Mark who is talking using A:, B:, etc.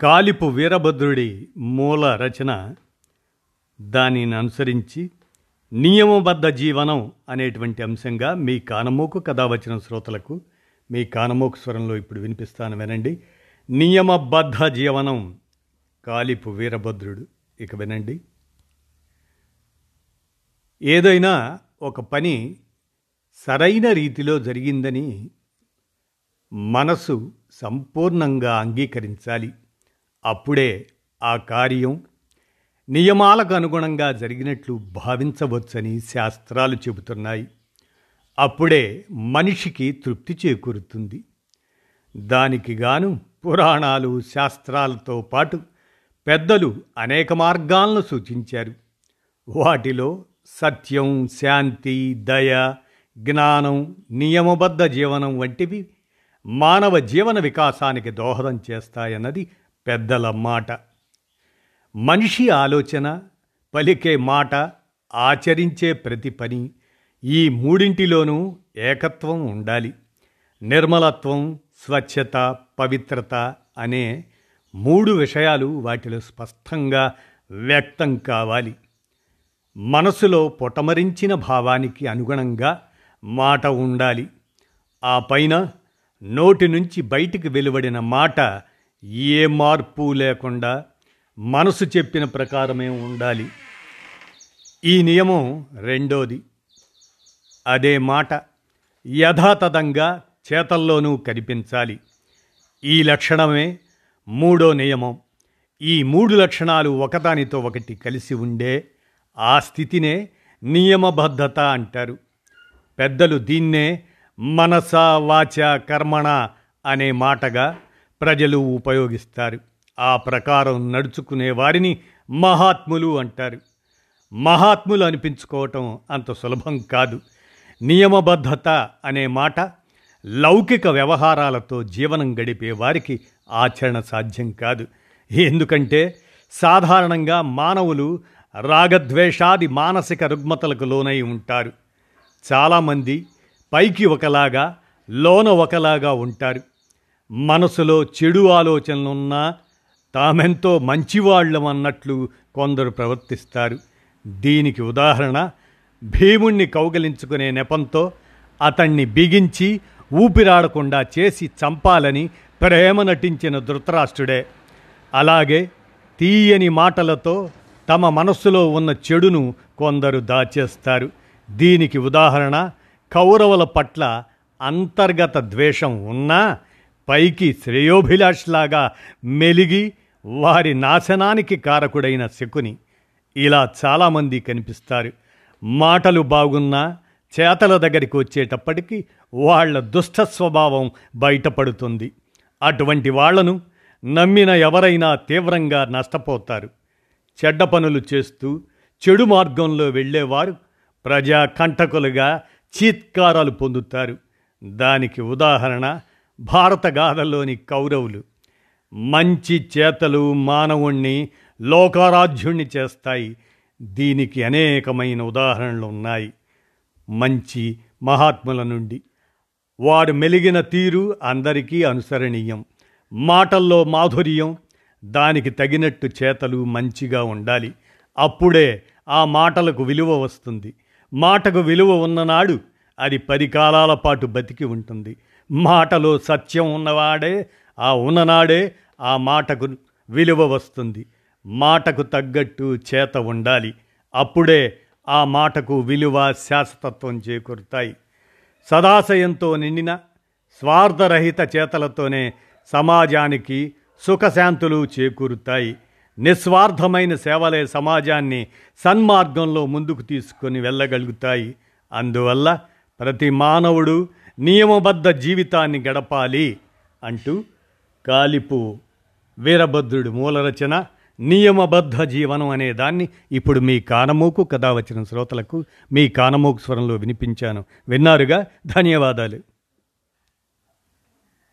A: కాలిపు వీరభద్రుడి మూల రచన దానిని అనుసరించి నియమబద్ధ జీవనం అనేటువంటి అంశంగా మీ కానమోకు కథ వచ్చిన శ్రోతలకు మీ కానమోకు స్వరంలో ఇప్పుడు వినిపిస్తాను వినండి. నియమబద్ధ జీవనం కాలిపు వీరభద్రుడు. ఇక వినండి. ఏదైనా ఒక పని సరైన రీతిలో జరిగిందని మనసు సంపూర్ణంగా అంగీకరించాలి. అప్పుడే ఆ కార్యం నియమాలకు అనుగుణంగా జరిగినట్లు భావించవచ్చని శాస్త్రాలు చెబుతున్నాయి. అప్పుడే మనిషికి తృప్తి చేకూరుతుంది. దానికి గాను పురాణాలు శాస్త్రాలతో పాటు పెద్దలు అనేక మార్గాలను సూచించారు. వాటిలో సత్యం శాంతి దయ జ్ఞానం నియమబద్ధ జీవనం వంటివి మానవ జీవన వికాసానికి దోహదం చేస్తాయన్నది పెద్దల మాట. మనిషి ఆలోచన పలికే మాట ఆచరించే ప్రతి పని ఈ మూడింటిలోనూ ఏకత్వం ఉండాలి. నిర్మలత్వం స్వచ్ఛత పవిత్రత అనే మూడు విషయాలు వాటిలో స్పష్టంగా వ్యక్తం కావాలి. మనసులో పొటమరించిన భావానికి అనుగుణంగా మాట ఉండాలి. ఆ పైన నోటి నుంచి బయటికి వెలువడిన మాట ఏ మార్పు లేకుండా మనసు చెప్పిన ప్రకారమే ఉండాలి. ఈ నియమం రెండోది. అదే మాట యథాతథంగా చేతల్లోనూ కనిపించాలి. ఈ లక్షణమే మూడో నియమం. ఈ మూడు లక్షణాలు ఒకదానితో ఒకటి కలిసి ఉండే ఆ స్థితినే నియమబద్ధత అంటారు. పెద్దలు దీన్నే మనస వాచ కర్మణ అనే మాటగా ప్రజలు ఉపయోగిస్తారు. ఆ ప్రకారం నడుచుకునే వారిని మహాత్ములు అంటారు. మహాత్ములు అనిపించుకోవటం అంత సులభం కాదు. నియమబద్ధత అనే మాట లౌకిక వ్యవహారాలతో జీవనం గడిపే వారికి ఆచరణ సాధ్యం కాదు. ఎందుకంటే సాధారణంగా మానవులు రాగద్వేషాది మానసిక రుగ్మతలకు లోనై ఉంటారు. చాలామంది పైకి ఒకలాగా లోన ఒకలాగా ఉంటారు. మనసులో చెడు ఆలోచనలున్నా తామెంతో మంచివాళ్ళం అన్నట్లు కొందరు ప్రవర్తిస్తారు. దీనికి ఉదాహరణ భీముణ్ణి కౌగలించుకునే నెపంతో అతన్ని బిగించి ఊపిరాడకుండా చేసి చంపాలని ప్రేమ నటించిన ధృతరాష్ట్రుడే. అలాగే తీయని మాటలతో తమ మనస్సులో ఉన్న చెడును కొందరు దాచేస్తారు. దీనికి ఉదాహరణ కౌరవుల పట్ల అంతర్గత ద్వేషం ఉన్నా పైకి శ్రేయోభిలాష్లాగా మెలిగి వారి నాశనానికి కారకుడైన శకుని. ఇలా చాలామంది కనిపిస్తారు. మాటలు బాగున్నా చేతల దగ్గరికి వచ్చేటప్పటికి వాళ్ళ దుష్ట స్వభావం బయటపడుతుంది. అటువంటి వాళ్ళను నమ్మిన ఎవరైనా తీవ్రంగా నష్టపోతారు. చెడ్డ పనులు చేస్తూ చెడు మార్గంలో వెళ్ళేవారు ప్రజా కంటకులుగా చీత్కారాలు పొందుతారు. దానికి ఉదాహరణ భారతగాథలోని కౌరవులు. మంచి చేతలు మానవుణ్ణి లోకారాధ్యుణ్ణి చేస్తాయి. దీనికి అనేకమైన ఉదాహరణలు ఉన్నాయి. మంచి మహాత్ముల నుండి. వారు మెలిగిన తీరు అందరికీ అనుసరణీయం. మాటల్లో మాధుర్యం దానికి తగినట్టు చేతలు మంచిగా ఉండాలి. అప్పుడే ఆ మాటలకు విలువ వస్తుంది. మాటకు విలువ ఉన్ననాడు అది పది కాలాల పాటు బతికి ఉంటుంది. మాటలో సత్యం ఉన్నవాడే ఆ ఉన్ననాడే ఆ మాటకు విలువ వస్తుంది. మాటకు తగ్గట్టు చేత ఉండాలి. అప్పుడే ఆ మాటకు విలువ శాశ్వతత్వం చేకూరుతాయి. సదాశయంతో నిండిన స్వార్థరహిత చేతలతోనే సమాజానికి సుఖశాంతులు చేకూరుతాయి. నిస్వార్థమైన సేవలే సమాజాన్ని సన్మార్గంలో ముందుకు తీసుకొని వెళ్ళగలుగుతాయి. అందువల్ల ప్రతి మానవుడు నియమబద్ధ జీవితాన్ని గడపాలి అంటూ కాలిపు వీరభద్రుడు మూలరచన నియమబద్ధ జీవనం అనే దాన్ని ఇప్పుడు మీ కానమోకు కథ వచ్చిన శ్రోతలకు మీ కానమోకు స్వరంలో వినిపించాను. విన్నారుగా? ధన్యవాదాలు.